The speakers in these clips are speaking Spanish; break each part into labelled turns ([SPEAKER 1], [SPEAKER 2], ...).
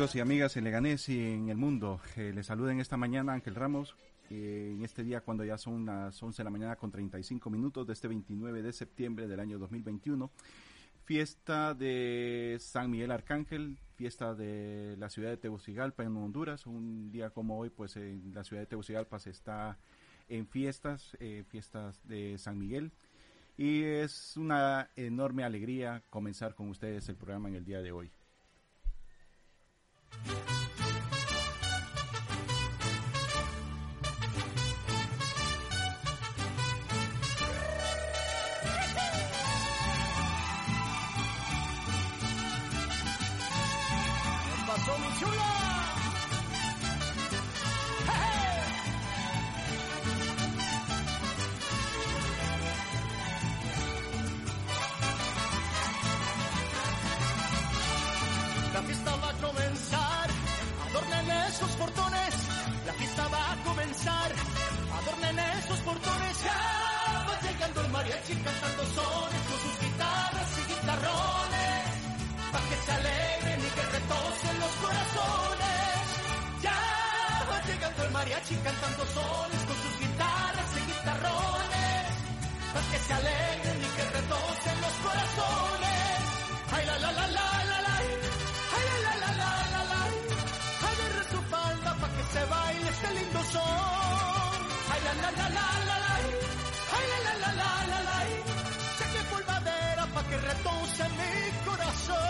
[SPEAKER 1] amigos y amigas en Leganés y en el mundo. Eh, les saluden esta mañana Ángel Ramos, eh, en este día cuando ya son las 11 de la mañana con 35 minutos de este 29 de septiembre del año 2021. Fiesta de San Miguel Arcángel, fiesta de la ciudad de Tegucigalpa en Honduras. Un día como hoy, pues en la ciudad de Tegucigalpa se está en fiestas, eh, fiestas de San Miguel. Y es una enorme alegría comenzar con ustedes el programa en el día de hoy.
[SPEAKER 2] Bye. Mariachi cantando sones con sus guitarras y guitarrones. Pa' que se alegren y que retocen los corazones. Ay, la, la, la, la, la, la. Ay, la, la, la, la, la, la. Agarre su falda pa' que se baile este lindo son. Ay, la, la, la, la, la, la. Ay, la, la, la, la, la, la. Saque polvadera pa' que retose mi corazón.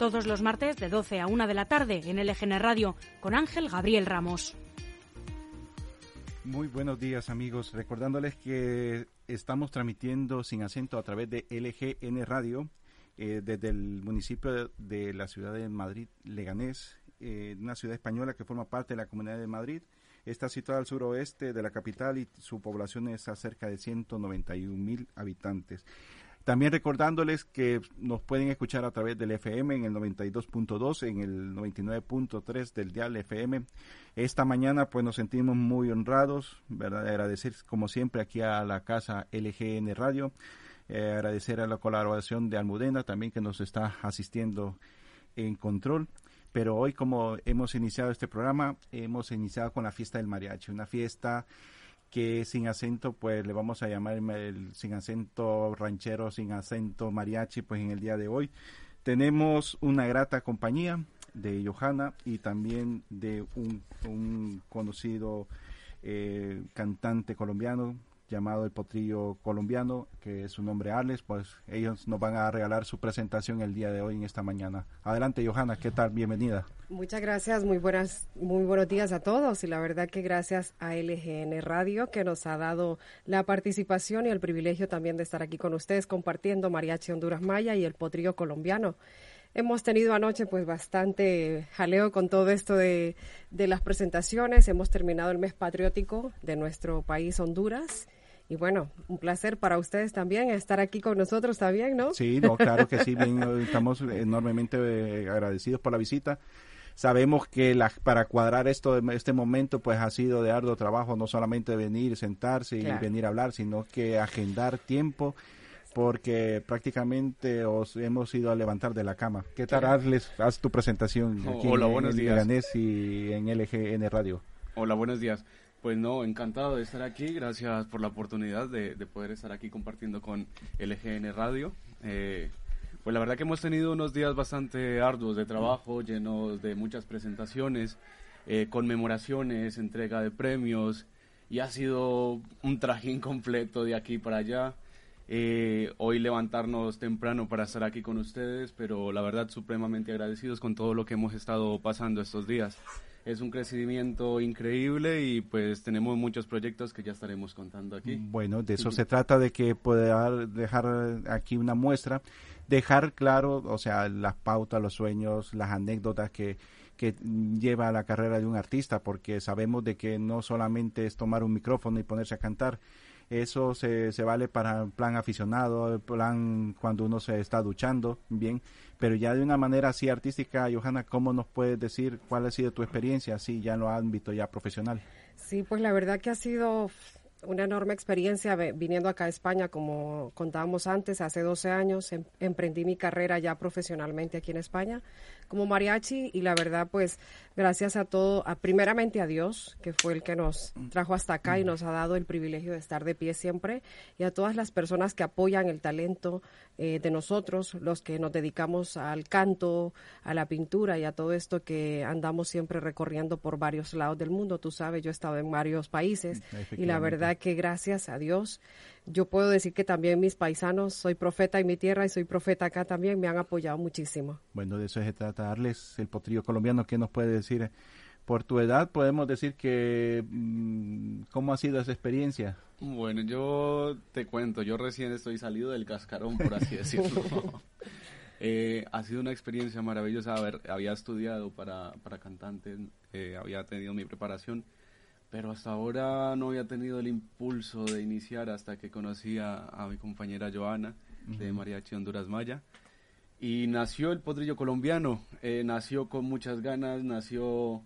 [SPEAKER 3] Todos los martes de 12 a 1 de la tarde en LGN Radio con Ángel Gabriel Ramos.
[SPEAKER 1] Muy buenos días amigos, recordándoles que estamos transmitiendo sin acento a través de LGN Radio eh, desde el municipio de la ciudad de Madrid, Leganés, eh, una ciudad española que forma parte de la Comunidad de Madrid. Está situada al suroeste de la capital y su población es a cerca de 191 mil habitantes. También recordándoles que nos pueden escuchar a través del FM en el 92.2, en el 99.3 del dial FM. Esta mañana pues nos sentimos muy honrados, ¿verdad? Agradecer como siempre aquí a la casa LGN Radio, eh, agradecer a la colaboración de Almudena también que nos está asistiendo en control. Pero hoy como hemos iniciado este programa, hemos iniciado con la fiesta del mariachi, una fiesta que sin acento, pues le vamos a llamar el, sin acento ranchero, sin acento mariachi, pues en el día de hoy. Tenemos una grata compañía de Johanna y también de un, un conocido eh, cantante colombiano llamado el Potrillo Colombiano, que es su nombre Alex, pues ellos nos van a regalar su presentación el día de hoy en esta mañana. Adelante, Johanna, ¿qué tal? Bienvenida.
[SPEAKER 4] Muchas gracias, muy buenas, muy buenos días a todos y la verdad que gracias a LGN Radio que nos ha dado la participación y el privilegio también de estar aquí con ustedes compartiendo Mariachi Honduras Maya y el Potrillo Colombiano. Hemos tenido anoche pues bastante jaleo con todo esto de, de las presentaciones. Hemos terminado el mes patriótico de nuestro país Honduras. Y bueno, un placer para ustedes también estar aquí con nosotros también, ¿no?
[SPEAKER 1] Sí, no, claro que sí, bien, estamos enormemente eh, agradecidos por la visita. Sabemos que la, para cuadrar esto, este momento, pues ha sido de arduo trabajo, no solamente venir, sentarse y
[SPEAKER 4] Claro.
[SPEAKER 1] venir a hablar, sino que agendar tiempo, porque prácticamente os hemos ido a levantar de la cama. ¿Qué tal, Arles? Haz tu presentación aquí
[SPEAKER 5] hola,
[SPEAKER 1] en,
[SPEAKER 5] buenos
[SPEAKER 1] en
[SPEAKER 5] días.
[SPEAKER 1] Leganés y en LGN Radio.
[SPEAKER 5] Hola, buenos días. Pues no, encantado de estar aquí. Gracias por la oportunidad de, de poder estar aquí compartiendo con LGN Radio. Eh, pues la verdad que hemos tenido unos días bastante arduos de trabajo, llenos de muchas presentaciones, eh, conmemoraciones, entrega de premios y ha sido un trajín completo de aquí para allá. Eh, hoy levantarnos temprano para estar aquí con ustedes, pero la verdad supremamente agradecidos con todo lo que hemos estado pasando estos días. Es un crecimiento increíble y pues tenemos muchos proyectos que ya estaremos contando aquí.
[SPEAKER 1] Bueno, de eso se trata, de que pueda dejar aquí una muestra, dejar claro, o sea, las pautas, los sueños, las anécdotas que, que lleva la carrera de un artista, porque sabemos de que no solamente es tomar un micrófono y ponerse a cantar, eso se, se vale para plan aficionado, plan cuando uno se está duchando, bien, pero ya de una manera así artística, Johanna, ¿cómo nos puedes decir cuál ha sido tu experiencia así ya en lo ámbito ya profesional?
[SPEAKER 4] Sí, pues la verdad que ha sido una enorme experiencia viniendo acá a España, como contábamos antes, hace 12 años em, emprendí mi carrera ya profesionalmente aquí en España como mariachi y la verdad pues gracias a todo, a, primeramente a Dios, que fue el que nos trajo hasta acá y nos ha dado el privilegio de estar de pie siempre, y a todas las personas que apoyan el talento eh, de nosotros, los que nos dedicamos al canto, a la pintura y a todo esto que andamos siempre recorriendo por varios lados del mundo. Tú sabes, yo he estado en varios países y la verdad que gracias a Dios yo puedo decir que también mis paisanos, soy profeta en mi tierra y soy profeta acá también, me han apoyado muchísimo.
[SPEAKER 1] Bueno, de eso se trata, darles el potrillo colombiano. ¿Qué nos puede decir? Por tu edad, podemos decir que, mm, ¿cómo ha sido esa experiencia?
[SPEAKER 5] Bueno, yo te cuento, yo recién estoy salido del cascarón, por así decirlo. Eh, ha sido una experiencia maravillosa. A ver, había estudiado para, para cantante, eh, había tenido mi preparación pero hasta ahora no había tenido el impulso de iniciar hasta que conocí a, mi compañera Joana de Mariachi Honduras Maya. Y nació el potrillo colombiano, eh, nació con muchas ganas, nació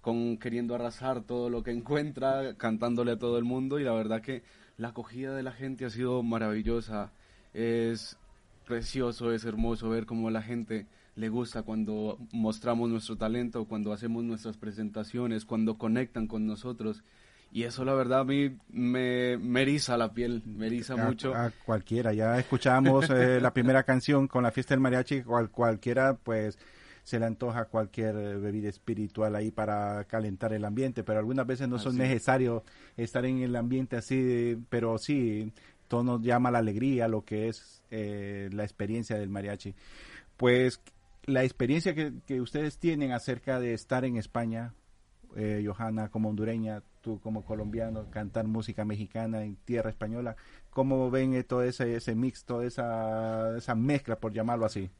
[SPEAKER 5] con queriendo arrasar todo lo que encuentra, cantándole a todo el mundo y la verdad que la acogida de la gente ha sido maravillosa. Es precioso, es hermoso ver cómo la gente le gusta cuando mostramos nuestro talento, cuando hacemos nuestras presentaciones, cuando conectan con nosotros. Y eso la verdad a mí me, me eriza la piel, me eriza mucho.
[SPEAKER 1] A cualquiera, ya escuchamos eh, la primera canción con la fiesta del mariachi, cual, cualquiera pues se le antoja cualquier eh, bebida espiritual ahí para calentar el ambiente, pero algunas veces no son necesarios estar en el ambiente así, pero sí, todo nos llama la alegría, lo que es eh, la experiencia del mariachi. Pues la experiencia que, ustedes tienen acerca de estar en España, eh, Johanna como hondureña, tú como colombiano, cantar música mexicana en tierra española, ¿cómo ven todo ese, ese mix, toda esa, esa mezcla, por llamarlo así?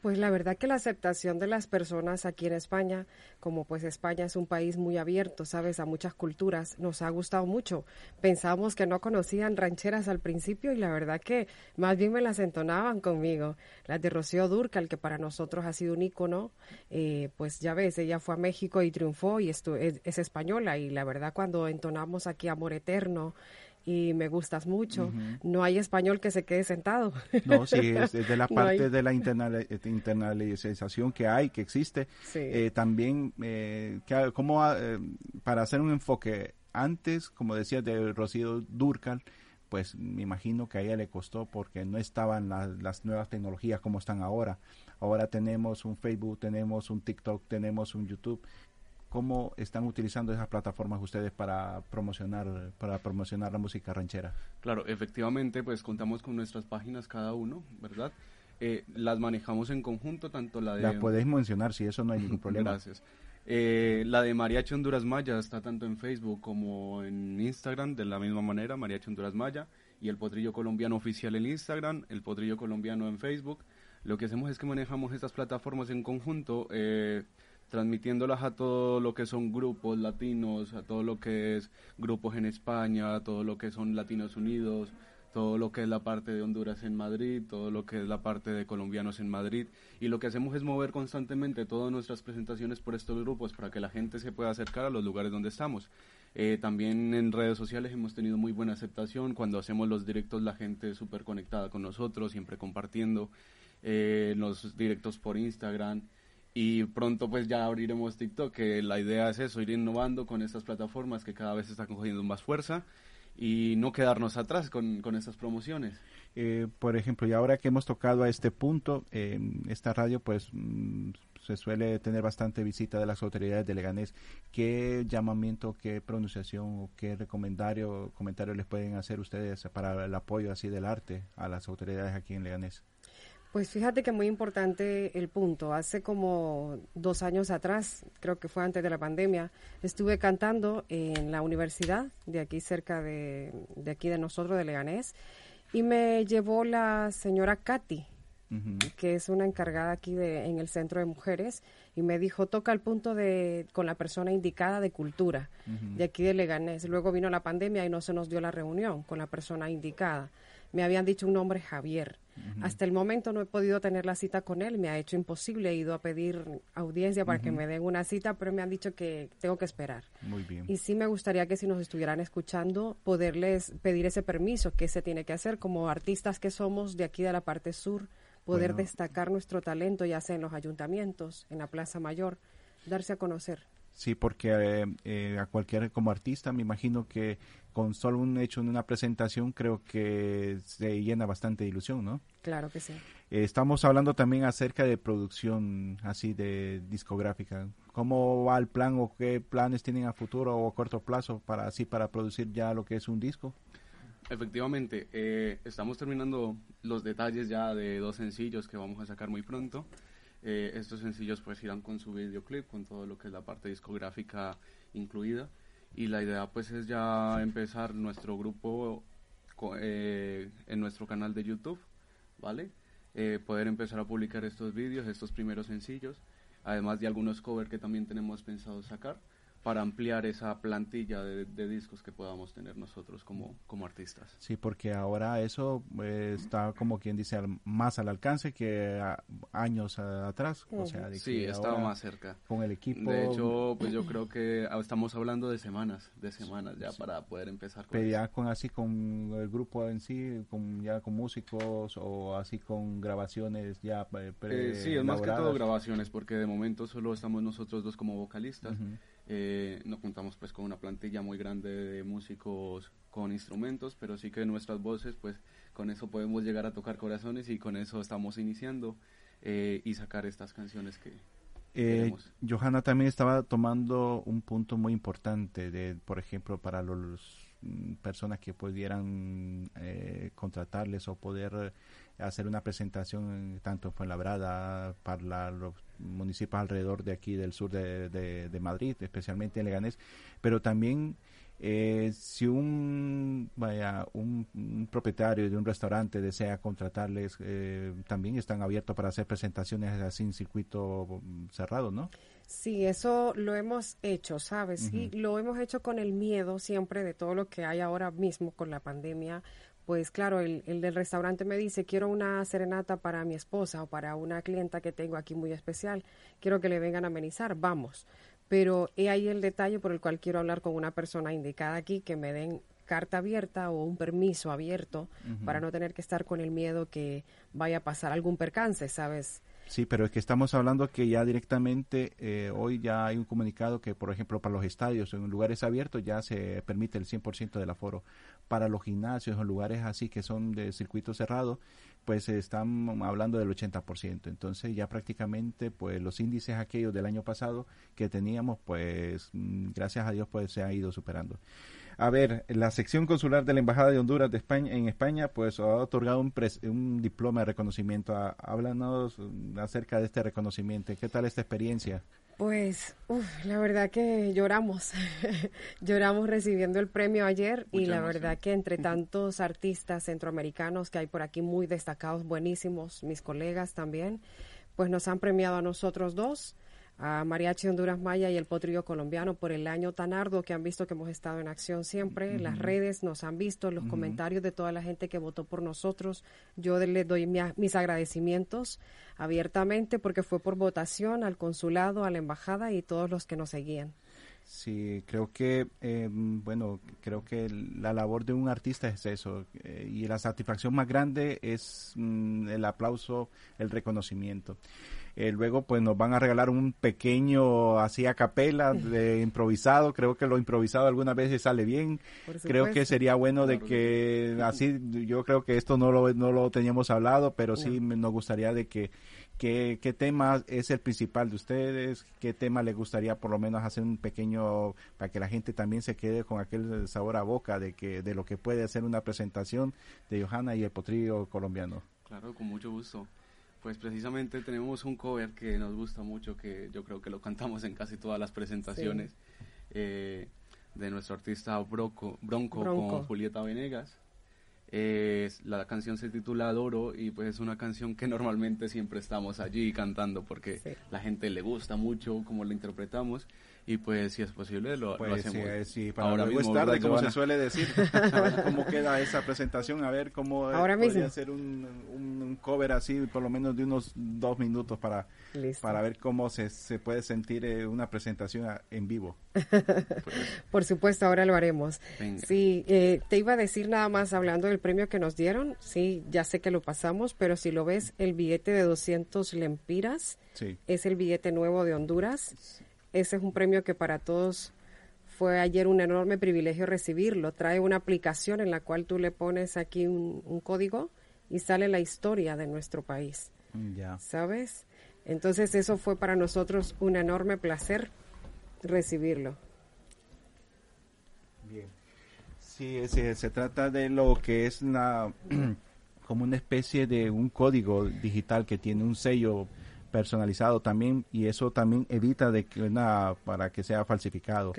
[SPEAKER 4] Pues la verdad que la aceptación de las personas aquí en España, como pues España es un país muy abierto, sabes, a muchas culturas, nos ha gustado mucho. Pensábamos que no conocían rancheras al principio y la verdad que más bien me las entonaban conmigo. Las de Rocío Durcal, que para nosotros ha sido un ícono, eh, pues ya ves, ella fue a México y triunfó y es, es española y la verdad cuando entonamos aquí Amor Eterno, y me gustas mucho. No hay español que se quede sentado.
[SPEAKER 1] No, sí, es, de la parte de la internalización que hay, que existe. Eh, también, eh, como eh, para hacer un enfoque antes, como decía, de Rocío Durcal, pues me imagino que a ella le costó porque no estaban las nuevas tecnologías como están ahora. Ahora tenemos un Facebook, tenemos un TikTok, tenemos un YouTube ¿Cómo están utilizando esas plataformas ustedes para promocionar, para promocionar la música ranchera?
[SPEAKER 5] Claro, efectivamente, pues contamos con nuestras páginas cada uno, ¿verdad? Eh, las manejamos en conjunto, tanto la de...
[SPEAKER 1] La podéis mencionar, si eso no hay ningún problema.
[SPEAKER 5] Gracias. Eh, la de Mariachi Honduras Maya está tanto en Facebook como en Instagram, de la misma manera, Mariachi Honduras Maya, y el Potrillo Colombiano Oficial en Instagram, el Potrillo Colombiano en Facebook. Lo que hacemos es que manejamos estas plataformas en conjunto. Eh, transmitiéndolas a todo lo que son grupos latinos, a todo lo que es grupos en España, a todo lo que son Latinos Unidos, todo lo que es la parte de Honduras en Madrid, todo lo que es la parte de colombianos en Madrid. Y lo que hacemos es mover constantemente todas nuestras presentaciones por estos grupos para que la gente se pueda acercar a los lugares donde estamos. Eh, también en redes sociales hemos tenido muy buena aceptación. Cuando hacemos los directos la gente es súper conectada con nosotros, siempre compartiendo eh, los directos por Instagram. Y pronto pues ya abriremos TikTok, que la idea es eso, ir innovando con estas plataformas que cada vez están cogiendo más fuerza y no quedarnos atrás con, con estas promociones.
[SPEAKER 1] Eh, por ejemplo, y ahora que hemos tocado a este punto, eh, esta radio pues mm, se suele tener bastante visita de las autoridades de Leganés. ¿Qué llamamiento, qué pronunciación o qué recomendario, comentario les pueden hacer ustedes para el apoyo así del arte a las autoridades aquí en Leganés?
[SPEAKER 4] Pues fíjate que muy importante el punto. Hace como dos años atrás, creo que fue antes de la pandemia, estuve cantando en la universidad de aquí cerca de, de aquí de nosotros, de Leganés, y me llevó la señora Katy, que es una encargada aquí de, en el Centro de Mujeres, y me dijo, toca el punto de con la persona indicada de cultura, de aquí de Leganés. Luego vino la pandemia y no se nos dio la reunión con la persona indicada. Me habían dicho un nombre Javier. Hasta el momento no he podido tener la cita con él, me ha hecho imposible, he ido a pedir audiencia para que me den una cita, pero me han dicho que tengo que esperar.
[SPEAKER 1] Muy bien.
[SPEAKER 4] Y sí me gustaría que si nos estuvieran escuchando, poderles pedir ese permiso que se tiene que hacer como artistas que somos de aquí de la parte sur, poder
[SPEAKER 1] Bueno.
[SPEAKER 4] destacar nuestro talento, ya sea en los ayuntamientos, en la Plaza Mayor, darse a conocer.
[SPEAKER 1] Sí, porque eh, eh, a cualquier como artista me imagino que con solo un hecho en una presentación creo que se llena bastante de ilusión, ¿no?
[SPEAKER 4] Claro que sí.
[SPEAKER 1] Eh, estamos hablando también acerca de producción así de discográfica. ¿Cómo va el plan o qué planes tienen a futuro o a corto plazo para así para producir ya lo que es un disco?
[SPEAKER 5] Efectivamente, eh, estamos terminando los detalles ya de dos sencillos que vamos a sacar muy pronto. Eh, estos sencillos pues irán con su videoclip, con todo lo que es la parte discográfica incluida. Y la idea pues es ya empezar nuestro grupo eh, en nuestro canal de YouTube, ¿vale? Eh, poder empezar a publicar estos vídeos, estos primeros sencillos, además de algunos covers que también tenemos pensado sacar para ampliar esa plantilla de, de discos que podamos tener nosotros como, como artistas.
[SPEAKER 1] Sí, porque ahora eso eh, está como quien dice al- más al alcance que a- años a- atrás. O sea, de
[SPEAKER 5] Sí, estaba más cerca.
[SPEAKER 1] Con el equipo.
[SPEAKER 5] De hecho, pues yo creo que ah, estamos hablando de semanas, de semanas ya para poder empezar con
[SPEAKER 1] pero
[SPEAKER 5] eso.
[SPEAKER 1] ya con así con el grupo en sí, con ya con músicos o así con grabaciones ya eh,
[SPEAKER 5] Eh, sí, es más que todo grabaciones, porque de momento solo estamos nosotros dos como vocalistas. Eh, no contamos pues con una plantilla muy grande de músicos con instrumentos, pero sí que nuestras voces, pues con eso podemos llegar a tocar corazones y con eso estamos iniciando eh, y sacar estas canciones que
[SPEAKER 1] Eh. Johanna también estaba tomando un punto muy importante de, por ejemplo, para los mm, personas que pudieran eh, contratarles o poder hacer una presentación en- tanto en Fuenlabrada, para la- los municipios alrededor de aquí del sur de, de- de Madrid, especialmente en Leganés, pero también eh, si un vaya un, un propietario de un restaurante desea contratarles, eh, también están abiertos para hacer presentaciones así en circuito mm, cerrado, ¿no?
[SPEAKER 4] Sí, eso lo hemos hecho, ¿sabes? Y lo hemos hecho con el miedo siempre de todo lo que hay ahora mismo con la pandemia. Pues claro, el, el del restaurante me dice, quiero una serenata para mi esposa o para una clienta que tengo aquí muy especial, quiero que le vengan a amenizar, vamos. Pero he ahí el detalle por el cual quiero hablar con una persona indicada aquí, que me den carta abierta o un permiso abierto para no tener que estar con el miedo que vaya a pasar algún percance, ¿sabes?
[SPEAKER 1] Sí, pero es que estamos hablando que ya directamente eh, hoy ya hay un comunicado que, por ejemplo, para los estadios en lugares abiertos ya se permite el 100% del aforo. Para los gimnasios en lugares así que son de circuito cerrado, pues están hablando del 80%. Entonces ya prácticamente pues los índices aquellos del año pasado que teníamos, pues mm, gracias a Dios pues se han ido superando. A ver, la sección consular de la Embajada de Honduras de España, en España, pues ha otorgado un, pres- un diploma de reconocimiento. Háblanos acerca de este reconocimiento. ¿Qué tal esta experiencia?
[SPEAKER 4] Pues, uf, la verdad que lloramos, lloramos recibiendo el premio ayer y la verdad que entre tantos artistas centroamericanos que hay por aquí muy destacados, buenísimos, mis colegas también, pues nos han premiado a nosotros dos, a Mariachi Honduras Maya y el Potrillo Colombiano por el año tan arduo que han visto que hemos estado en acción siempre. Las redes nos han visto, los comentarios de toda la gente que votó por nosotros. Yo les doy mi- mis agradecimientos abiertamente porque fue por votación al consulado, a la embajada y todos los que nos seguían.
[SPEAKER 1] Sí, creo que, eh, bueno, creo que la labor de un artista es eso. eh, y la satisfacción más grande es mm, el aplauso, el reconocimiento. Eh, luego pues nos van a regalar un pequeño así a capela de improvisado. Creo que lo improvisado algunas veces sale bien. Creo que sería bueno de que así, yo creo que esto no lo, no lo teníamos hablado, pero sí nos gustaría de que ¿Qué, ¿Qué, tema es el principal de ustedes? ¿Qué tema les gustaría por lo menos hacer un pequeño, para que la gente también se quede con aquel sabor a boca de que de lo que puede hacer una presentación de Johanna y el potrillo colombiano?
[SPEAKER 5] Claro, con mucho gusto. Pues precisamente tenemos un cover que nos gusta mucho, que yo creo que lo cantamos en casi todas las presentaciones, eh, de nuestro artista Bronco, Bronco, con Julieta Venegas. Eh, la canción se titula Adoro y pues es una canción que normalmente siempre estamos allí cantando porque la gente le gusta mucho como la interpretamos y pues si es posible lo,
[SPEAKER 1] pues,
[SPEAKER 5] hacemos.
[SPEAKER 1] Sí, sí, para ahora mismo es tarde, como se suele decir. a ver cómo queda esa presentación, a ver cómo
[SPEAKER 4] ahora podría
[SPEAKER 1] hacer un, un, cover así, por lo menos de unos dos minutos para, para ver cómo se, se puede sentir eh, una presentación en vivo.
[SPEAKER 4] por supuesto, ahora lo haremos. Sí, eh, te iba a decir nada más hablando del premio que nos dieron. Sí, ya sé que lo pasamos, pero si lo ves, el billete de 200 lempiras es el billete nuevo de Honduras. Ese es un premio que para todos fue ayer un enorme privilegio recibirlo. Trae una aplicación en la cual tú le pones aquí un, código y sale la historia de nuestro país.
[SPEAKER 1] Mm, ya.
[SPEAKER 4] ¿Sabes? Entonces eso fue para nosotros un enorme placer recibirlo.
[SPEAKER 1] Bien. Sí, se, se trata de lo que es una, como una especie de un código digital que tiene un sello personalizado también y eso también evita de que una para que sea falsificado.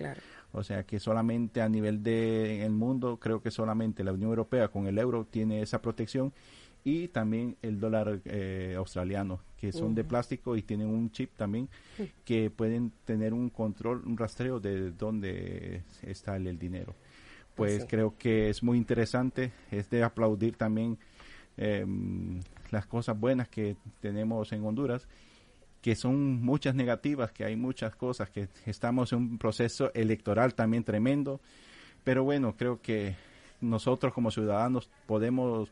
[SPEAKER 1] O sea que solamente a nivel de el mundo creo que solamente la Unión Europea con el euro tiene esa protección y también el dólar eh, australiano que son de plástico y tienen un chip también que pueden tener un control, un rastreo de dónde está el, dinero. Pues creo que es muy interesante, es de aplaudir también em, las cosas buenas que tenemos en Honduras, que son muchas negativas, que hay muchas cosas, que estamos en un proceso electoral también tremendo, pero bueno, creo que nosotros como ciudadanos podemos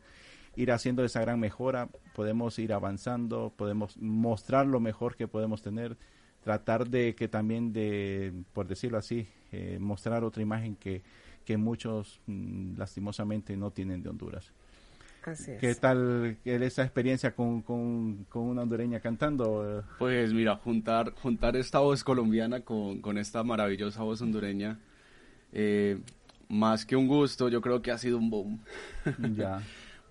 [SPEAKER 1] ir haciendo esa gran mejora, podemos ir avanzando, podemos mostrar lo mejor que podemos tener, tratar de que también de, por decirlo así, eh, mostrar otra imagen que, que muchos mm, lastimosamente no tienen de Honduras. ¿Qué tal esa experiencia con, con, una hondureña cantando?
[SPEAKER 5] Pues mira, juntar, juntar esta voz colombiana con, con esta maravillosa voz hondureña, eh, más que un gusto, yo creo que ha sido un boom.
[SPEAKER 1] Ya.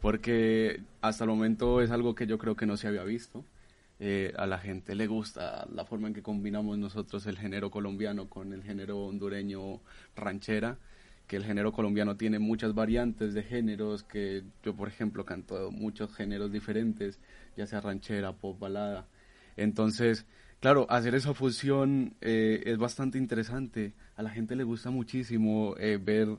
[SPEAKER 5] Porque hasta el momento es algo que yo creo que no se había visto. Eh, a la gente le gusta la forma en que combinamos nosotros el género colombiano con el género hondureño ranchera que el género colombiano tiene muchas variantes de géneros, que yo por ejemplo canto muchos géneros diferentes, ya sea ranchera, pop, balada. Entonces, claro, hacer esa fusión eh, es bastante interesante. A la gente le gusta muchísimo eh, ver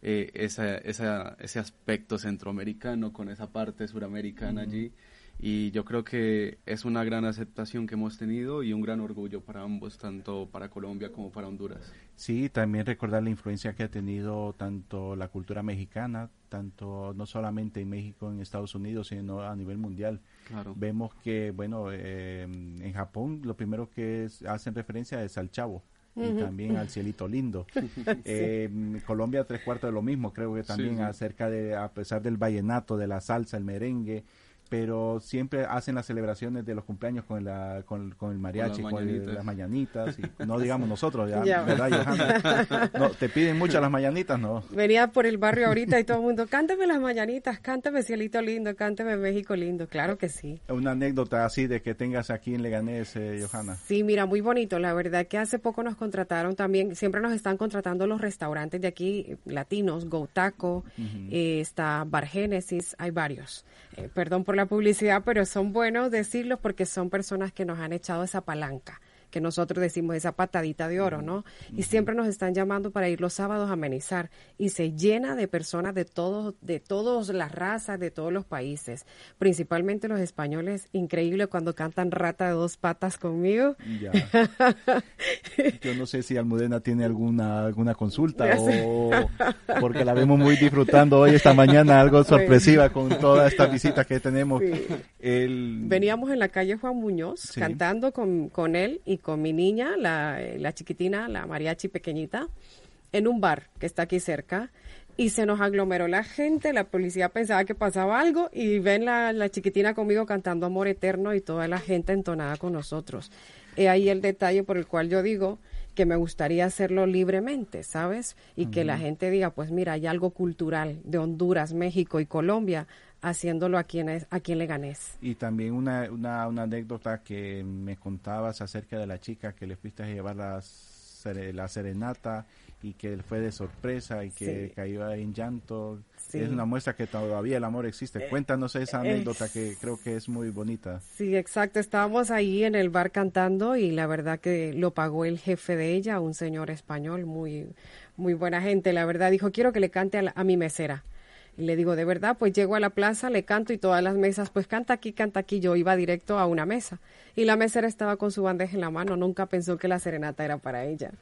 [SPEAKER 5] eh, esa, esa, ese aspecto centroamericano con esa parte suramericana allí y yo creo que es una gran aceptación que hemos tenido y un gran orgullo para ambos, tanto para Colombia como para Honduras.
[SPEAKER 1] Sí, también recordar la influencia que ha tenido tanto la cultura mexicana, tanto no solamente en México, en Estados Unidos, sino a nivel mundial.
[SPEAKER 5] Claro.
[SPEAKER 1] Vemos que, bueno, eh, en Japón lo primero que hacen referencia es al chavo y también al cielito lindo. eh, Colombia tres cuartos de lo mismo, creo que también acerca de, a pesar del vallenato, de la salsa, el merengue, pero siempre hacen las celebraciones de los cumpleaños con, la, con, el mariachi, con, las mañanitas, y no digamos nosotros, ya, ¿verdad, Johanna? No, ¿Te piden muchas las mañanitas? No.
[SPEAKER 4] Venía por el barrio ahorita y todo el mundo, cántame las mañanitas, cántame Cielito Lindo, cántame México Lindo, claro que sí.
[SPEAKER 1] Una anécdota así de que tengas aquí en Leganés, eh, Johanna.
[SPEAKER 4] Sí, mira, muy bonito, la verdad que hace poco nos contrataron también, siempre nos están contratando los restaurantes de aquí, latinos, Go Taco, eh, está Bar Génesis, hay varios. Eh, perdón por la publicidad, pero son buenos decirlos porque son personas que nos han echado esa palanca que nosotros decimos esa patadita de oro, ¿no? Y siempre nos están llamando para ir los sábados a amenizar y se llena de personas de todos, de todas las razas, de todos los países, principalmente los españoles. Increíble cuando cantan rata de dos patas conmigo.
[SPEAKER 1] Ya. Yo no sé si Almudena tiene alguna alguna consulta o porque la vemos muy disfrutando hoy esta mañana, algo sorpresiva con toda esta visita que tenemos. El...
[SPEAKER 4] Veníamos en la calle Juan Muñoz cantando con, con, él y con mi niña, la, la chiquitina, la mariachi pequeñita, en un bar que está aquí cerca y se nos aglomeró la gente, la policía pensaba que pasaba algo y ven la, la chiquitina conmigo cantando Amor Eterno y toda la gente entonada con nosotros. He ahí el detalle por el cual yo digo que me gustaría hacerlo libremente, ¿sabes? Y que la gente diga, pues mira, hay algo cultural de Honduras, México y Colombia haciéndolo aquí en, aquí en Leganés.
[SPEAKER 1] Y también una, una, una anécdota que me contabas acerca de la chica que le fuiste a llevar la, la serenata y que fue de sorpresa y que cayó en llanto. Es una muestra que todavía el amor existe. Eh, Cuéntanos esa anécdota que creo que es muy bonita.
[SPEAKER 4] Sí, exacto. Estábamos ahí en el bar cantando y la verdad que lo pagó el jefe de ella, un señor español muy, muy buena gente. La verdad dijo, quiero que le cante a, a mi mesera. Y le digo, de verdad, pues llego a la plaza, le canto y todas las mesas, pues canta aquí, canta aquí. Yo iba directo a una mesa. Y la mesera estaba con su bandeja en la mano, nunca pensó que la serenata era para ella.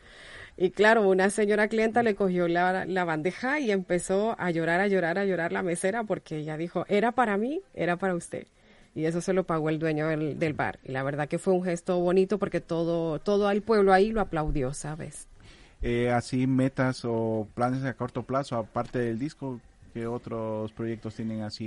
[SPEAKER 4] Y claro, una señora clienta le cogió la, la, bandeja y empezó a llorar, a llorar, a llorar la mesera porque ella dijo, era para mí, era para usted. Y eso se lo pagó el dueño del, del bar. Y la verdad que fue un gesto bonito porque todo, todo el pueblo ahí lo aplaudió, ¿sabes?
[SPEAKER 1] Eh, así metas o planes a corto plazo, aparte del disco, ¿qué otros proyectos tienen así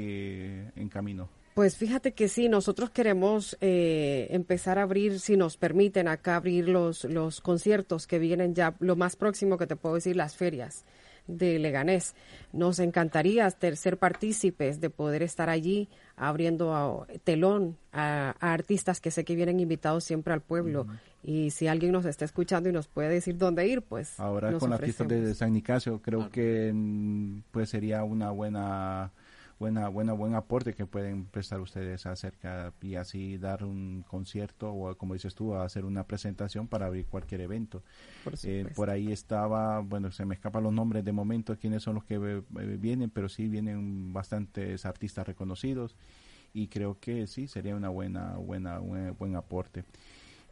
[SPEAKER 1] en camino?
[SPEAKER 4] Pues fíjate que sí, nosotros queremos eh, empezar a abrir, si nos permiten acá abrir los, los conciertos que vienen ya, lo más próximo que te puedo decir, las ferias de Leganés. Nos encantaría ser partícipes de poder estar allí abriendo telón a, artistas que sé que vienen invitados siempre al pueblo. Y si alguien nos está escuchando y nos puede decir dónde ir, pues.
[SPEAKER 1] Ahora con la fiesta de San Nicasio, creo que mm, pues sería una buena buena, buena, buen aporte que pueden prestar ustedes acerca y así dar un concierto o como dices tú, hacer una presentación para abrir cualquier evento. Por, eh, por ahí estaba, bueno, se me escapan los nombres de momento, quiénes son los que eh, vienen, pero sí vienen bastantes artistas reconocidos y creo que sí sería una buena, buena, un buen aporte.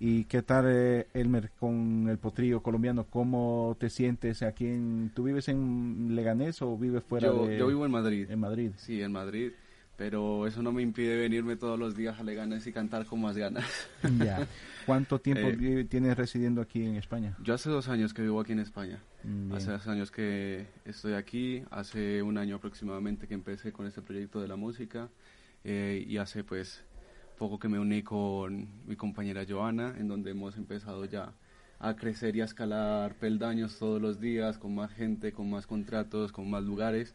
[SPEAKER 1] ¿Y qué tal, eh, Elmer, con el potrillo colombiano? ¿Cómo te sientes aquí? En, ¿Tú vives en Leganés o vives fuera de...?
[SPEAKER 5] Yo vivo en Madrid.
[SPEAKER 1] En Madrid.
[SPEAKER 5] Sí, en Madrid. Pero eso no me impide venirme todos los días a Leganés y cantar con más ganas.
[SPEAKER 1] Ya. ¿Cuánto tiempo eh, tienes residiendo aquí en España?
[SPEAKER 5] Yo hace dos años que vivo aquí en España. Mm, hace dos años que estoy aquí. Hace un año aproximadamente que empecé con este proyecto de la música. Eh, y hace pues poco que me uní con mi compañera Joana, en donde hemos empezado ya a crecer y a escalar peldaños todos los días, con más gente, con más contratos, con más lugares.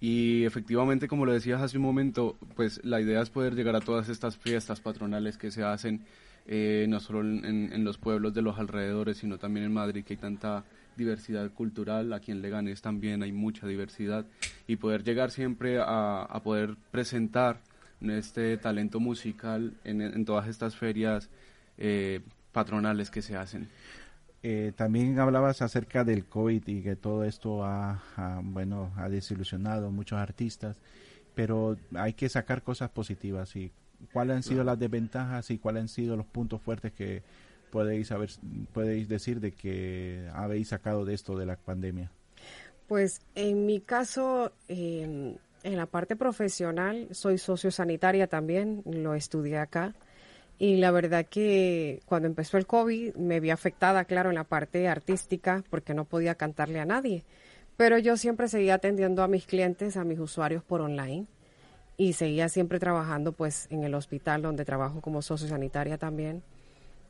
[SPEAKER 5] Y efectivamente, como lo decías hace un momento, pues la idea es poder llegar a todas estas fiestas patronales que se hacen, eh, no solo en, los pueblos de los alrededores, sino también en Madrid, que hay tanta diversidad cultural, aquí en Leganés también hay mucha diversidad, y poder llegar siempre a, a poder presentar este talento musical en, todas estas ferias eh, patronales que se hacen.
[SPEAKER 1] Eh, también hablabas acerca del COVID y que todo esto ha, bueno, ha desilusionado a muchos artistas, pero hay que sacar cosas positivas. y ¿Cuáles han sido las desventajas y cuáles han sido los puntos fuertes que podéis, saber, podéis decir de que habéis sacado de esto de la pandemia?
[SPEAKER 4] Pues en mi caso, eh, en la parte profesional soy sociosanitaria también, lo estudié acá. Y la verdad que cuando empezó el COVID me vi afectada, claro, en la parte artística porque no podía cantarle a nadie. Pero yo siempre seguía atendiendo a mis clientes, a mis usuarios por online y seguía siempre trabajando pues en el hospital donde trabajo como sociosanitaria también.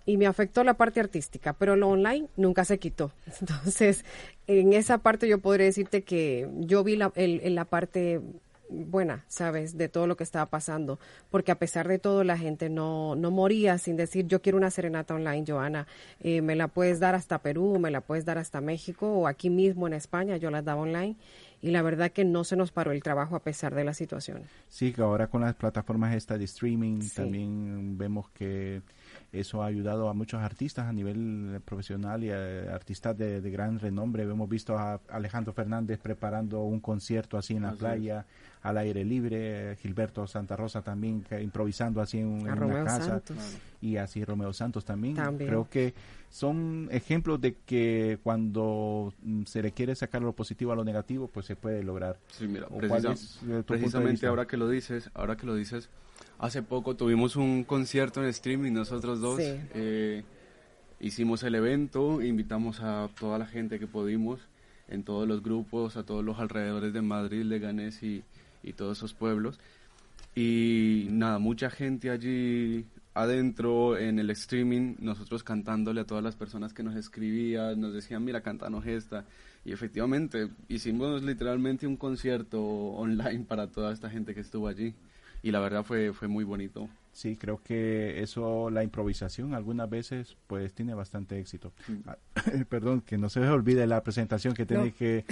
[SPEAKER 4] Y me afectó la parte artística, pero lo online nunca se quitó. Entonces, en esa parte yo podría decirte que yo vi la, el, la parte buena, ¿sabes? De todo lo que estaba pasando. Porque a pesar de todo, la gente no, no moría sin decir, yo quiero una serenata online, Joana. Eh, me la puedes dar hasta Perú, me la puedes dar hasta México o aquí mismo en España, yo la daba online. Y la verdad que no se nos paró el trabajo a pesar de la situación.
[SPEAKER 1] Sí, que ahora con las plataformas de streaming también vemos que Eso ha ayudado a muchos artistas a nivel profesional y a artistas de, gran renombre. Hemos visto a Alejandro Fernández preparando un concierto así en la playa, al aire libre, Gilberto Santa Rosa también improvisando así en, una casa y así Romeo Santos también. Creo que son ejemplos de que cuando mm, se le quiere sacar lo positivo a lo negativo, pues se puede lograr.
[SPEAKER 5] Sí, mira, precisamente ahora que lo dices, ahora que lo dices, hace poco tuvimos un concierto en streaming nosotros dos. Eh, hicimos el evento, invitamos a toda la gente que pudimos en todos los grupos, a todos los alrededores de Madrid, Leganés y, y todos esos pueblos. Y nada, mucha gente allí adentro en el streaming, nosotros cantándole a todas las personas que nos escribían, nos decían, mira, cántanos esta. Y efectivamente, hicimos literalmente un concierto online para toda esta gente que estuvo allí. Y la verdad fue, fue muy bonito.
[SPEAKER 1] Sí, creo que eso, la improvisación, algunas veces, pues tiene bastante éxito. Mm. Ah, perdón, que no se me olvide la presentación que tiene que,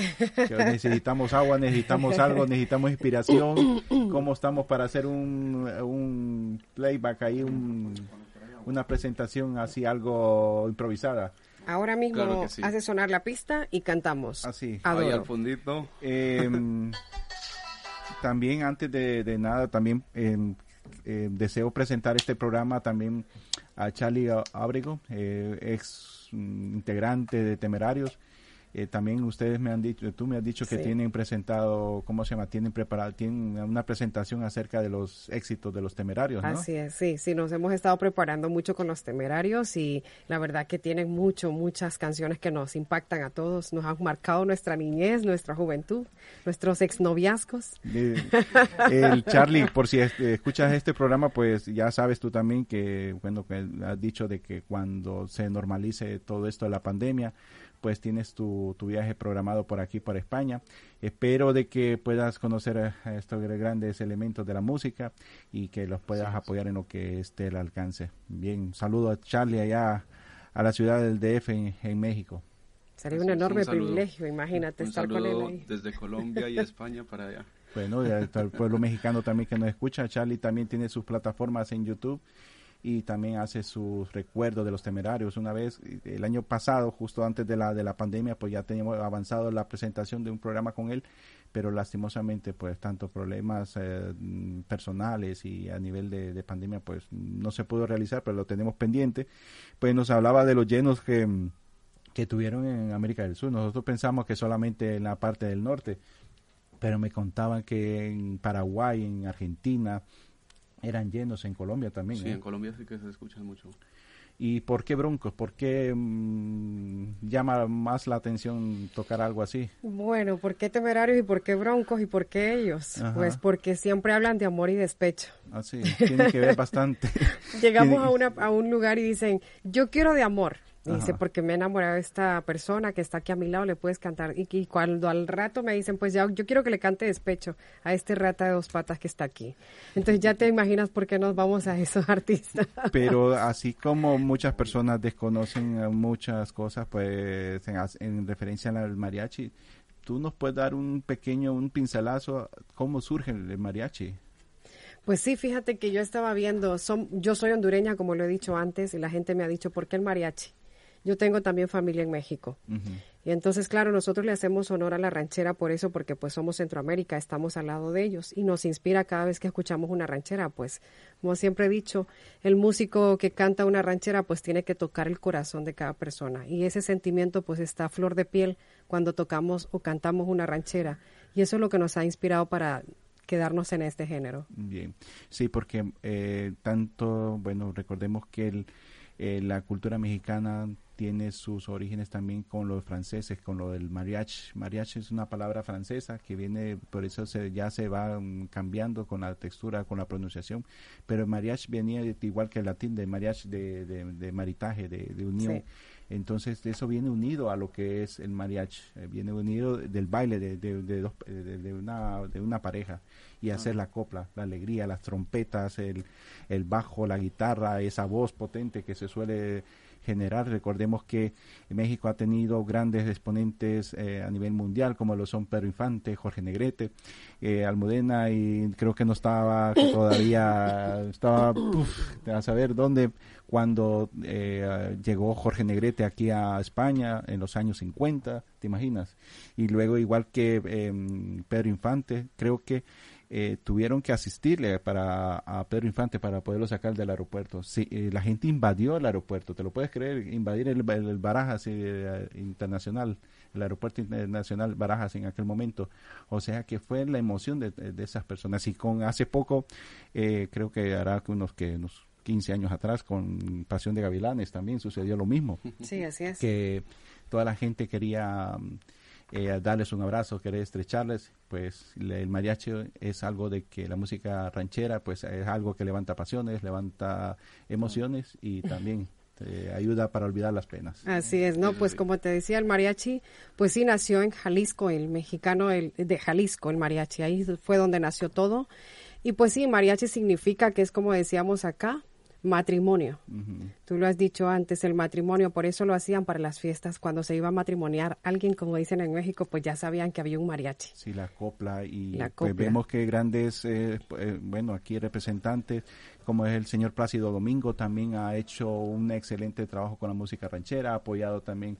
[SPEAKER 1] necesitamos agua, necesitamos algo, necesitamos inspiración. ¿Cómo estamos para hacer un, un playback ahí, un, una presentación así, algo improvisada?
[SPEAKER 4] Ahora mismo hace sonar la pista y cantamos.
[SPEAKER 1] Así.
[SPEAKER 5] Ahí al fundito.
[SPEAKER 1] Em, también antes de, nada, también eh, eh, deseo presentar este programa también a Charlie Abrego, eh, ex mm, integrante de Temerarios, eh, también ustedes me han dicho, tú me has dicho que tienen presentado, ¿cómo se llama? Tienen preparado, tienen una presentación acerca de los éxitos de los temerarios, ¿no?
[SPEAKER 4] Así es, sí, sí, nos hemos estado preparando mucho con los temerarios y la verdad que tienen mucho, muchas canciones que nos impactan a todos, nos han marcado nuestra niñez, nuestra juventud, nuestros exnoviazgos.
[SPEAKER 1] Eh, el Charlie, por si escuchas este programa, pues ya sabes tú también que, bueno, que has dicho de que cuando se normalice todo esto de la pandemia, pues tienes tu, tu, viaje programado por aquí, por España. Espero de que puedas conocer a estos grandes elementos de la música y que los puedas apoyar en lo que esté al alcance. Bien, saludo a Charlie allá a la ciudad del DF en, México.
[SPEAKER 4] Sería un enorme privilegio, imagínate estar con él ahí.
[SPEAKER 5] Desde Colombia y España para allá.
[SPEAKER 1] Bueno, el pueblo mexicano también que nos escucha. Charlie también tiene sus plataformas en YouTube y también hace sus recuerdos de los temerarios. Una vez, el año pasado, justo antes de la, de la pandemia, pues ya teníamos avanzado la presentación de un programa con él, pero lastimosamente, pues tanto problemas eh, personales y a nivel de, de, pandemia, pues no se pudo realizar, pero lo tenemos pendiente. Pues nos hablaba de los llenos que, que tuvieron en América del Sur. Nosotros pensamos que solamente en la parte del norte, pero me contaban que en Paraguay, en Argentina, eran llenos en Colombia también.
[SPEAKER 5] Sí,
[SPEAKER 1] ¿eh?
[SPEAKER 5] en Colombia sí que se escuchan mucho.
[SPEAKER 1] ¿Y por qué Broncos? ¿Por qué mm, llama más la atención tocar algo así?
[SPEAKER 4] Bueno, ¿por qué Temerarios y por qué Broncos y por qué ellos? Pues porque siempre hablan de amor y despecho.
[SPEAKER 1] Así, ah, tiene que ver bastante.
[SPEAKER 4] Llegamos a, una, a un lugar y dicen, yo quiero de amor. Dice, porque me he enamorado de esta persona que está aquí a mi lado, le puedes cantar. Y, cuando al rato me dicen, pues ya, yo quiero que le cante despecho a este rata de dos patas que está aquí. Entonces ya te imaginas por qué nos vamos a esos artistas.
[SPEAKER 1] Pero así como muchas personas desconocen muchas cosas, pues en, referencia al mariachi, ¿tú nos puedes dar un pequeño, un pincelazo, cómo surge el mariachi?
[SPEAKER 4] Pues sí, fíjate que yo estaba viendo, son, yo soy hondureña, como lo he dicho antes, y la gente me ha dicho, ¿por qué el mariachi? Yo tengo también familia en México. Y entonces, claro, nosotros le hacemos honor a la ranchera por eso, porque pues somos Centroamérica, estamos al lado de ellos y nos inspira cada vez que escuchamos una ranchera. Pues, como siempre he dicho, el músico que canta una ranchera pues tiene que tocar el corazón de cada persona. Y ese sentimiento pues está a flor de piel cuando tocamos o cantamos una ranchera. Y eso es lo que nos ha inspirado para quedarnos en este género.
[SPEAKER 1] Bien, sí, porque eh, tanto, bueno, recordemos que el, eh, la cultura mexicana tiene sus orígenes también con los franceses, con lo del mariachi. Mariachi es una palabra francesa que viene, por eso se, ya se va mm, cambiando con la textura, con la pronunciación, pero el mariachi venía igual que el latín de mariachi, de, de, maritaje, de, unión. Entonces eso viene unido a lo que es el mariachi, eh, viene unido del baile de, de, una, de una pareja y hacer la copla, la alegría, las trompetas, el, el bajo, la guitarra, esa voz potente que se suele general. Recordemos que México ha tenido grandes exponentes eh, a nivel mundial, como lo son Pedro Infante, Jorge Negrete, eh, Almudena, y creo que no estaba todavía, estaba a saber dónde cuando eh, llegó Jorge Negrete aquí a España en los años 50, ¿te imaginas? Y luego, igual que em, Pedro Infante, creo que eh, tuvieron que asistirle para a Pedro Infante para poderlo sacar del aeropuerto. Sí, eh, la gente invadió el aeropuerto, ¿te lo puedes creer? Invadir el, Barajas eh, internacional, el aeropuerto internacional Barajas en aquel momento. O sea que fue la emoción de, esas personas. Y con hace poco, creo que hará unos que unos 15 años atrás con Pasión de Gavilanes también sucedió lo mismo.
[SPEAKER 4] Sí, así es.
[SPEAKER 1] Que toda la gente quería eh, darles un abrazo, querer estrecharles, pues el mariachi es algo de que la música ranchera pues es algo que levanta pasiones, levanta emociones y también ayuda para olvidar las penas.
[SPEAKER 4] Así es, ¿no? Pues como te decía, el mariachi, pues sí nació en Jalisco, el mexicano el, de Jalisco, el mariachi, ahí fue donde nació todo. Y pues sí, mariachi significa que es como decíamos acá, matrimonio. Tú lo has dicho antes, el matrimonio, por eso lo hacían para las fiestas, cuando se iba a matrimoniar alguien, como dicen en México, pues ya sabían que había un mariachi.
[SPEAKER 1] Sí, la copla y Pues vemos que grandes, eh, eh, bueno, aquí representantes, como es el señor Plácido Domingo, también ha hecho un excelente trabajo con la música ranchera, ha apoyado también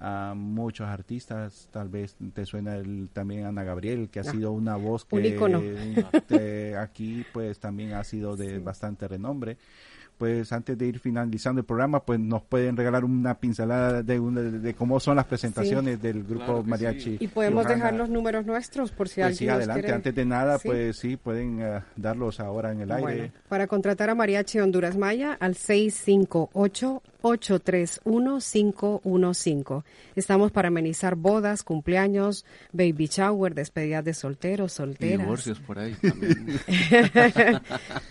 [SPEAKER 1] a muchos artistas, tal vez te suena el, también Ana Gabriel, que ha ah, sido una voz que aquí pues también ha sido de bastante renombre pues antes de ir finalizando el programa, pues nos pueden regalar una pincelada de, de, cómo son las presentaciones del grupo Mariachi.
[SPEAKER 4] Y podemos dejar los números nuestros por si pues alguien
[SPEAKER 1] sí, adelante, antes de nada, pues sí, pueden eh, darlos ahora en el aire.
[SPEAKER 4] Para contratar a Mariachi Honduras Maya al 658 831-515. Estamos para amenizar bodas, cumpleaños, baby shower, despedidas de solteros, solteras.
[SPEAKER 5] Y divorcios por ahí también.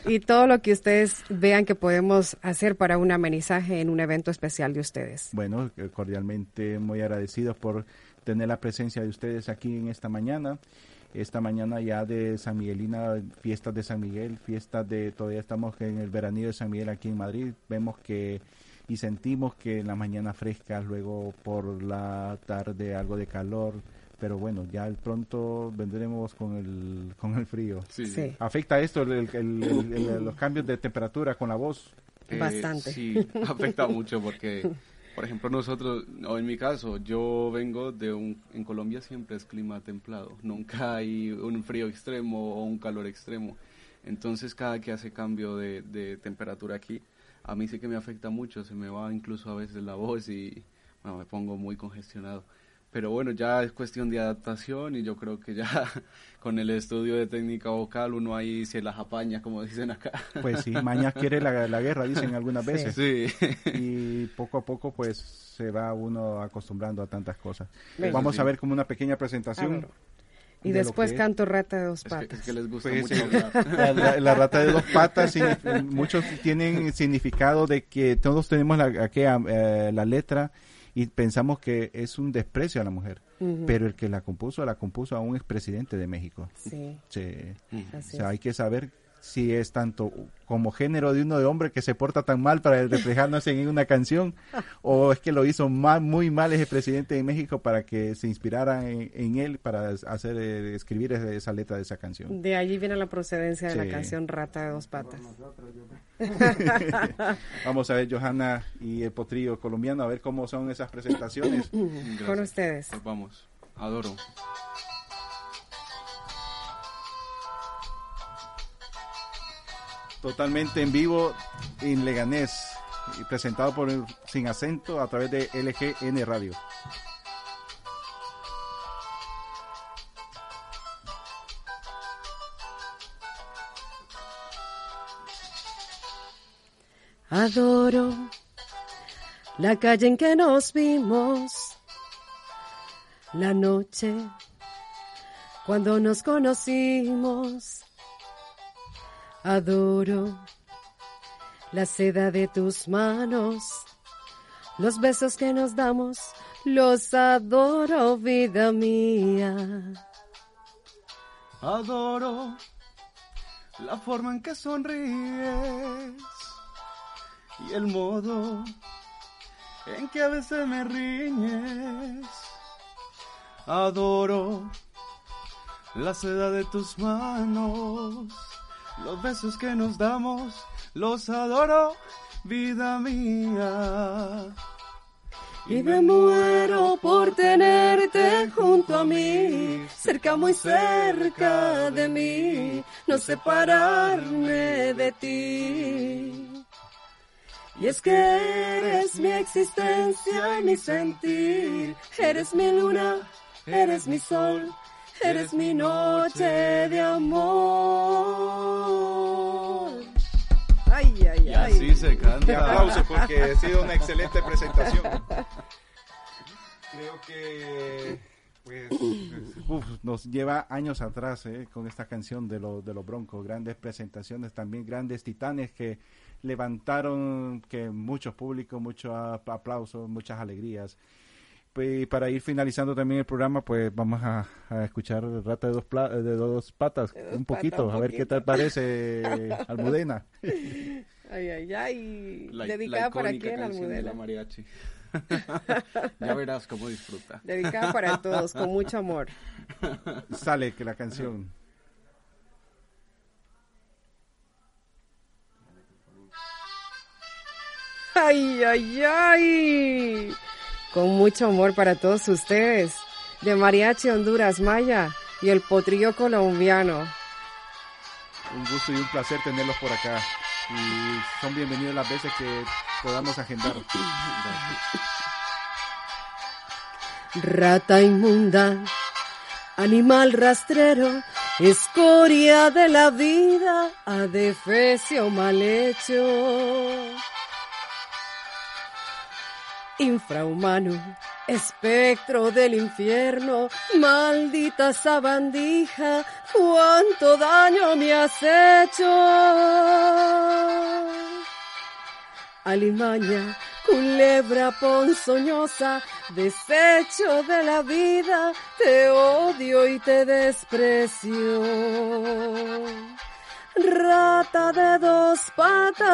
[SPEAKER 4] y todo lo que ustedes vean que podemos hacer para un amenizaje en un evento especial de ustedes.
[SPEAKER 1] Bueno, eh, cordialmente muy agradecidos por tener la presencia de ustedes aquí en esta mañana esta mañana ya de San Miguelina, fiestas de San Miguel, fiestas de, todavía estamos en el veranillo de San Miguel aquí en Madrid, vemos que y sentimos que en la mañana fresca, luego por la tarde algo de calor, pero bueno, ya pronto vendremos con el, con el frío. Sí. ¿Afecta esto los cambios de temperatura con la voz?
[SPEAKER 4] Eh, Bastante.
[SPEAKER 5] Sí, afecta mucho porque, por ejemplo, nosotros, o en mi caso, yo vengo de un, en Colombia siempre es clima templado, nunca hay un frío extremo o un calor extremo. Entonces, cada que hace cambio de, de temperatura aquí, a mí sí que me afecta mucho, se me va incluso a veces la voz y bueno, me pongo muy congestionado. Pero bueno, ya es cuestión de adaptación y yo creo que ya con el estudio de técnica vocal uno ahí se las apaña, como dicen acá.
[SPEAKER 1] Pues sí, mañana quiere la, guerra, dicen algunas veces.
[SPEAKER 5] Sí.
[SPEAKER 1] Y poco a poco pues se va uno acostumbrando a tantas cosas. Vamos a ver como una pequeña presentación.
[SPEAKER 4] Y después canto rata de dos patas.
[SPEAKER 5] Es que, les gusta mucho.
[SPEAKER 1] La, rata de dos patas, muchos tienen significado de que todos tenemos la, eh, la letra y pensamos que es un desprecio a la mujer. Pero el que la compuso, la compuso a un expresidente de México.
[SPEAKER 4] Sí.
[SPEAKER 1] O sea, hay que saber si es tanto como género de uno de hombre que se porta tan mal para reflejarnos en una canción o es que lo hizo mal, muy mal ese presidente de México para que se inspirara en, él para hacer eh, escribir esa, letra de esa canción.
[SPEAKER 4] De allí viene la procedencia de la canción Rata de dos patas.
[SPEAKER 1] Vamos a ver Johanna y el potrillo colombiano a ver cómo son esas presentaciones.
[SPEAKER 4] Con ustedes.
[SPEAKER 5] Pues vamos. Adoro.
[SPEAKER 1] Totalmente en vivo en Leganés y presentado por Sin Acento a través de LGN Radio.
[SPEAKER 4] Adoro la calle en que nos vimos, la noche cuando nos conocimos Adoro la seda de tus manos, los besos que nos damos, los adoro, vida mía.
[SPEAKER 5] Adoro la forma en que sonríes y el modo en que a veces me riñes. Adoro la seda de tus manos, los besos que nos damos, los adoro, vida mía.
[SPEAKER 4] Y me muero por tenerte junto a mí, cerca, muy cerca de mí, no separarme de ti. Y es que eres mi existencia y mi sentir, eres mi luna, eres mi sol, eres mi noche de amor. Ay, ay,
[SPEAKER 5] Y así se canta.
[SPEAKER 1] aplauso porque ha sido una excelente presentación. Creo que pues, uf, nos lleva años atrás eh, con esta canción de, los de los Broncos. Grandes presentaciones, también grandes titanes que levantaron que muchos públicos, muchos ap- aplausos, muchas alegrías. Y para ir finalizando también el programa, pues vamos a, a escuchar Rata de dos, pla- de dos patas
[SPEAKER 4] dos
[SPEAKER 1] un
[SPEAKER 4] patas,
[SPEAKER 1] poquito,
[SPEAKER 4] un
[SPEAKER 1] a ver qué tal parece Almudena.
[SPEAKER 4] Ay, ay, ay.
[SPEAKER 5] La,
[SPEAKER 4] Dedicada
[SPEAKER 5] la
[SPEAKER 4] para quién,
[SPEAKER 5] de la
[SPEAKER 4] Almudena.
[SPEAKER 5] mariachi. ya verás cómo disfruta.
[SPEAKER 4] Dedicada para todos, con mucho amor.
[SPEAKER 1] Sale que la canción.
[SPEAKER 4] Ay, ay, ay. Con mucho amor para todos ustedes. De Mariachi Honduras Maya y el potrillo colombiano.
[SPEAKER 1] Un gusto y un placer tenerlos por acá. Y son bienvenidos las veces que podamos agendar.
[SPEAKER 4] Rata inmunda, animal rastrero, escoria de la vida, adefesio mal hecho. Infrahumano, espectro del infierno, maldita sabandija, cuánto daño me has hecho. Alimaña, culebra ponzoñosa, desecho de la vida, te odio y te desprecio. Rata de dos patas,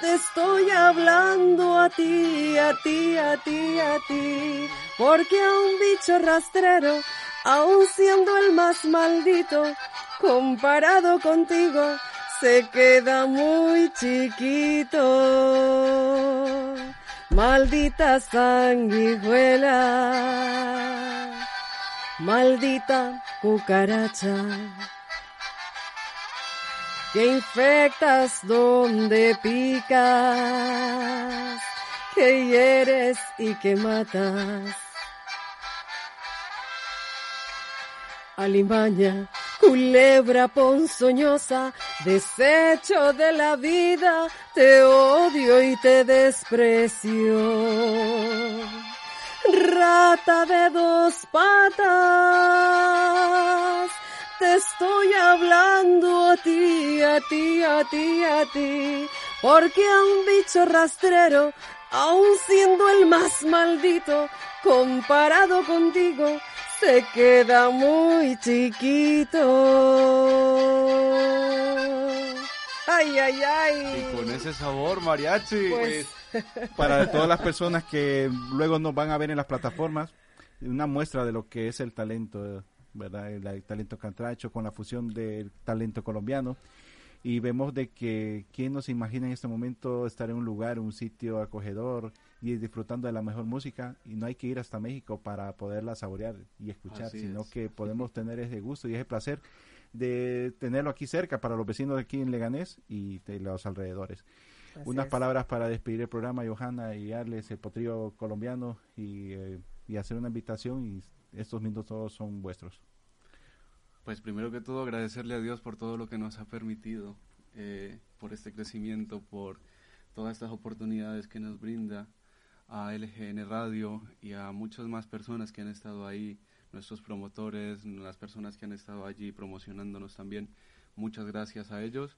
[SPEAKER 4] te estoy hablando a ti, a ti, a ti, a ti, porque a un bicho rastrero, aun siendo el más maldito, comparado contigo, se queda muy chiquito. Maldita sanguijuela, maldita cucaracha, que infectas donde picas, que hieres y que matas. Alimaña, culebra ponzoñosa, desecho de la vida, te odio y te desprecio. Rata de dos patas, te estoy hablando a ti, a ti, a ti, a ti, porque a un bicho rastrero, aun siendo el más maldito, comparado contigo, se queda muy chiquito. Ay, ay, ay.
[SPEAKER 5] Y con ese sabor, mariachi.
[SPEAKER 4] Pues,
[SPEAKER 1] Para todas las personas que luego nos van a ver en las plataformas, una muestra de lo que es el talento, ¿verdad? El, el talento cantracho con la fusión del talento colombiano. Y vemos de que quién nos imagina en este momento estar en un lugar, un sitio acogedor y disfrutando de la mejor música. Y no hay que ir hasta México para poderla saborear y escuchar,
[SPEAKER 5] Así
[SPEAKER 1] sino
[SPEAKER 5] es.
[SPEAKER 1] que podemos tener ese gusto y ese placer de tenerlo aquí cerca para los vecinos de aquí en Leganés y de los alrededores.
[SPEAKER 4] Así
[SPEAKER 1] Unas
[SPEAKER 4] es.
[SPEAKER 1] palabras para despedir el programa, Johanna, y darles el potrillo colombiano y, eh, y hacer una invitación y estos minutos todos son vuestros.
[SPEAKER 5] Pues primero que todo agradecerle a Dios por todo lo que nos ha permitido, eh, por este crecimiento, por todas estas oportunidades que nos brinda a LGN Radio y a muchas más personas que han estado ahí, nuestros promotores, las personas que han estado allí promocionándonos también. Muchas gracias a ellos.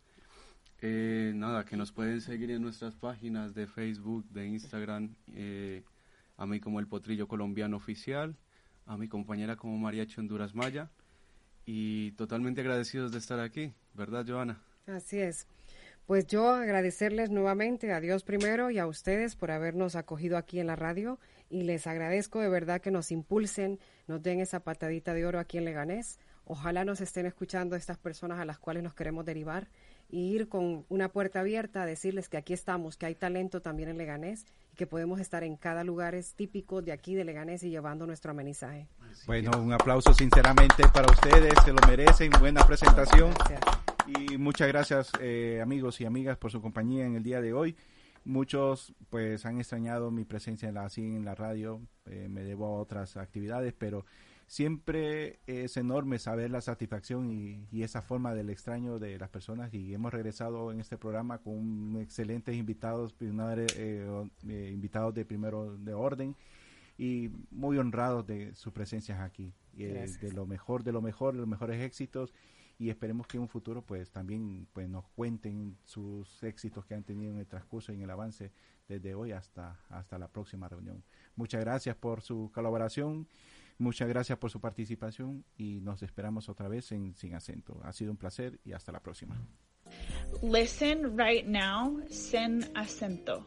[SPEAKER 5] Eh, nada, que nos pueden seguir en nuestras páginas de Facebook, de Instagram, eh, a mí como el Potrillo Colombiano Oficial, a mi compañera como Mariachi Honduras Maya y totalmente agradecidos de estar aquí, ¿verdad, Joana?
[SPEAKER 4] Así es. Pues yo agradecerles nuevamente a Dios primero y a ustedes por habernos acogido aquí en la radio y les agradezco de verdad que nos impulsen, nos den esa patadita de oro aquí en Leganés. Ojalá nos estén escuchando estas personas a las cuales nos queremos derivar y ir con una puerta abierta a decirles que aquí estamos, que hay talento también en Leganés y que podemos estar en cada lugar típico de aquí de Leganés y llevando nuestro amenizaje.
[SPEAKER 1] Bueno, un aplauso sinceramente para ustedes, se lo merecen, buena presentación. Y muchas gracias eh, amigos y amigas por su compañía en el día de hoy. Muchos pues han extrañado mi presencia en la, así en la radio, eh, me debo a otras actividades, pero siempre es enorme saber la satisfacción y, esa forma del extraño de las personas y hemos regresado en este programa con excelentes invitados, eh, eh, invitados de primero de orden y muy honrados de su presencia aquí, eh, de lo mejor, de lo mejor, de los mejores éxitos y esperemos que en un futuro pues también pues nos cuenten sus éxitos que han tenido en el transcurso y en el avance desde hoy hasta hasta la próxima reunión. Muchas gracias por su colaboración. Muchas gracias por su participación y nos esperamos otra vez en Sin Acento. Ha sido un placer y hasta la próxima.
[SPEAKER 6] Listen right now, Sin Acento.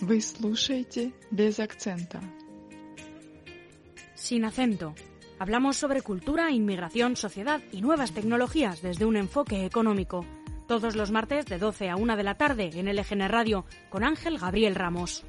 [SPEAKER 7] Вы слушаете без акцента.
[SPEAKER 3] Sin acento. Hablamos sobre cultura, inmigración, sociedad y nuevas tecnologías desde un enfoque económico. Todos los martes de 12 a 1 de la tarde en LGN Radio con Ángel Gabriel Ramos.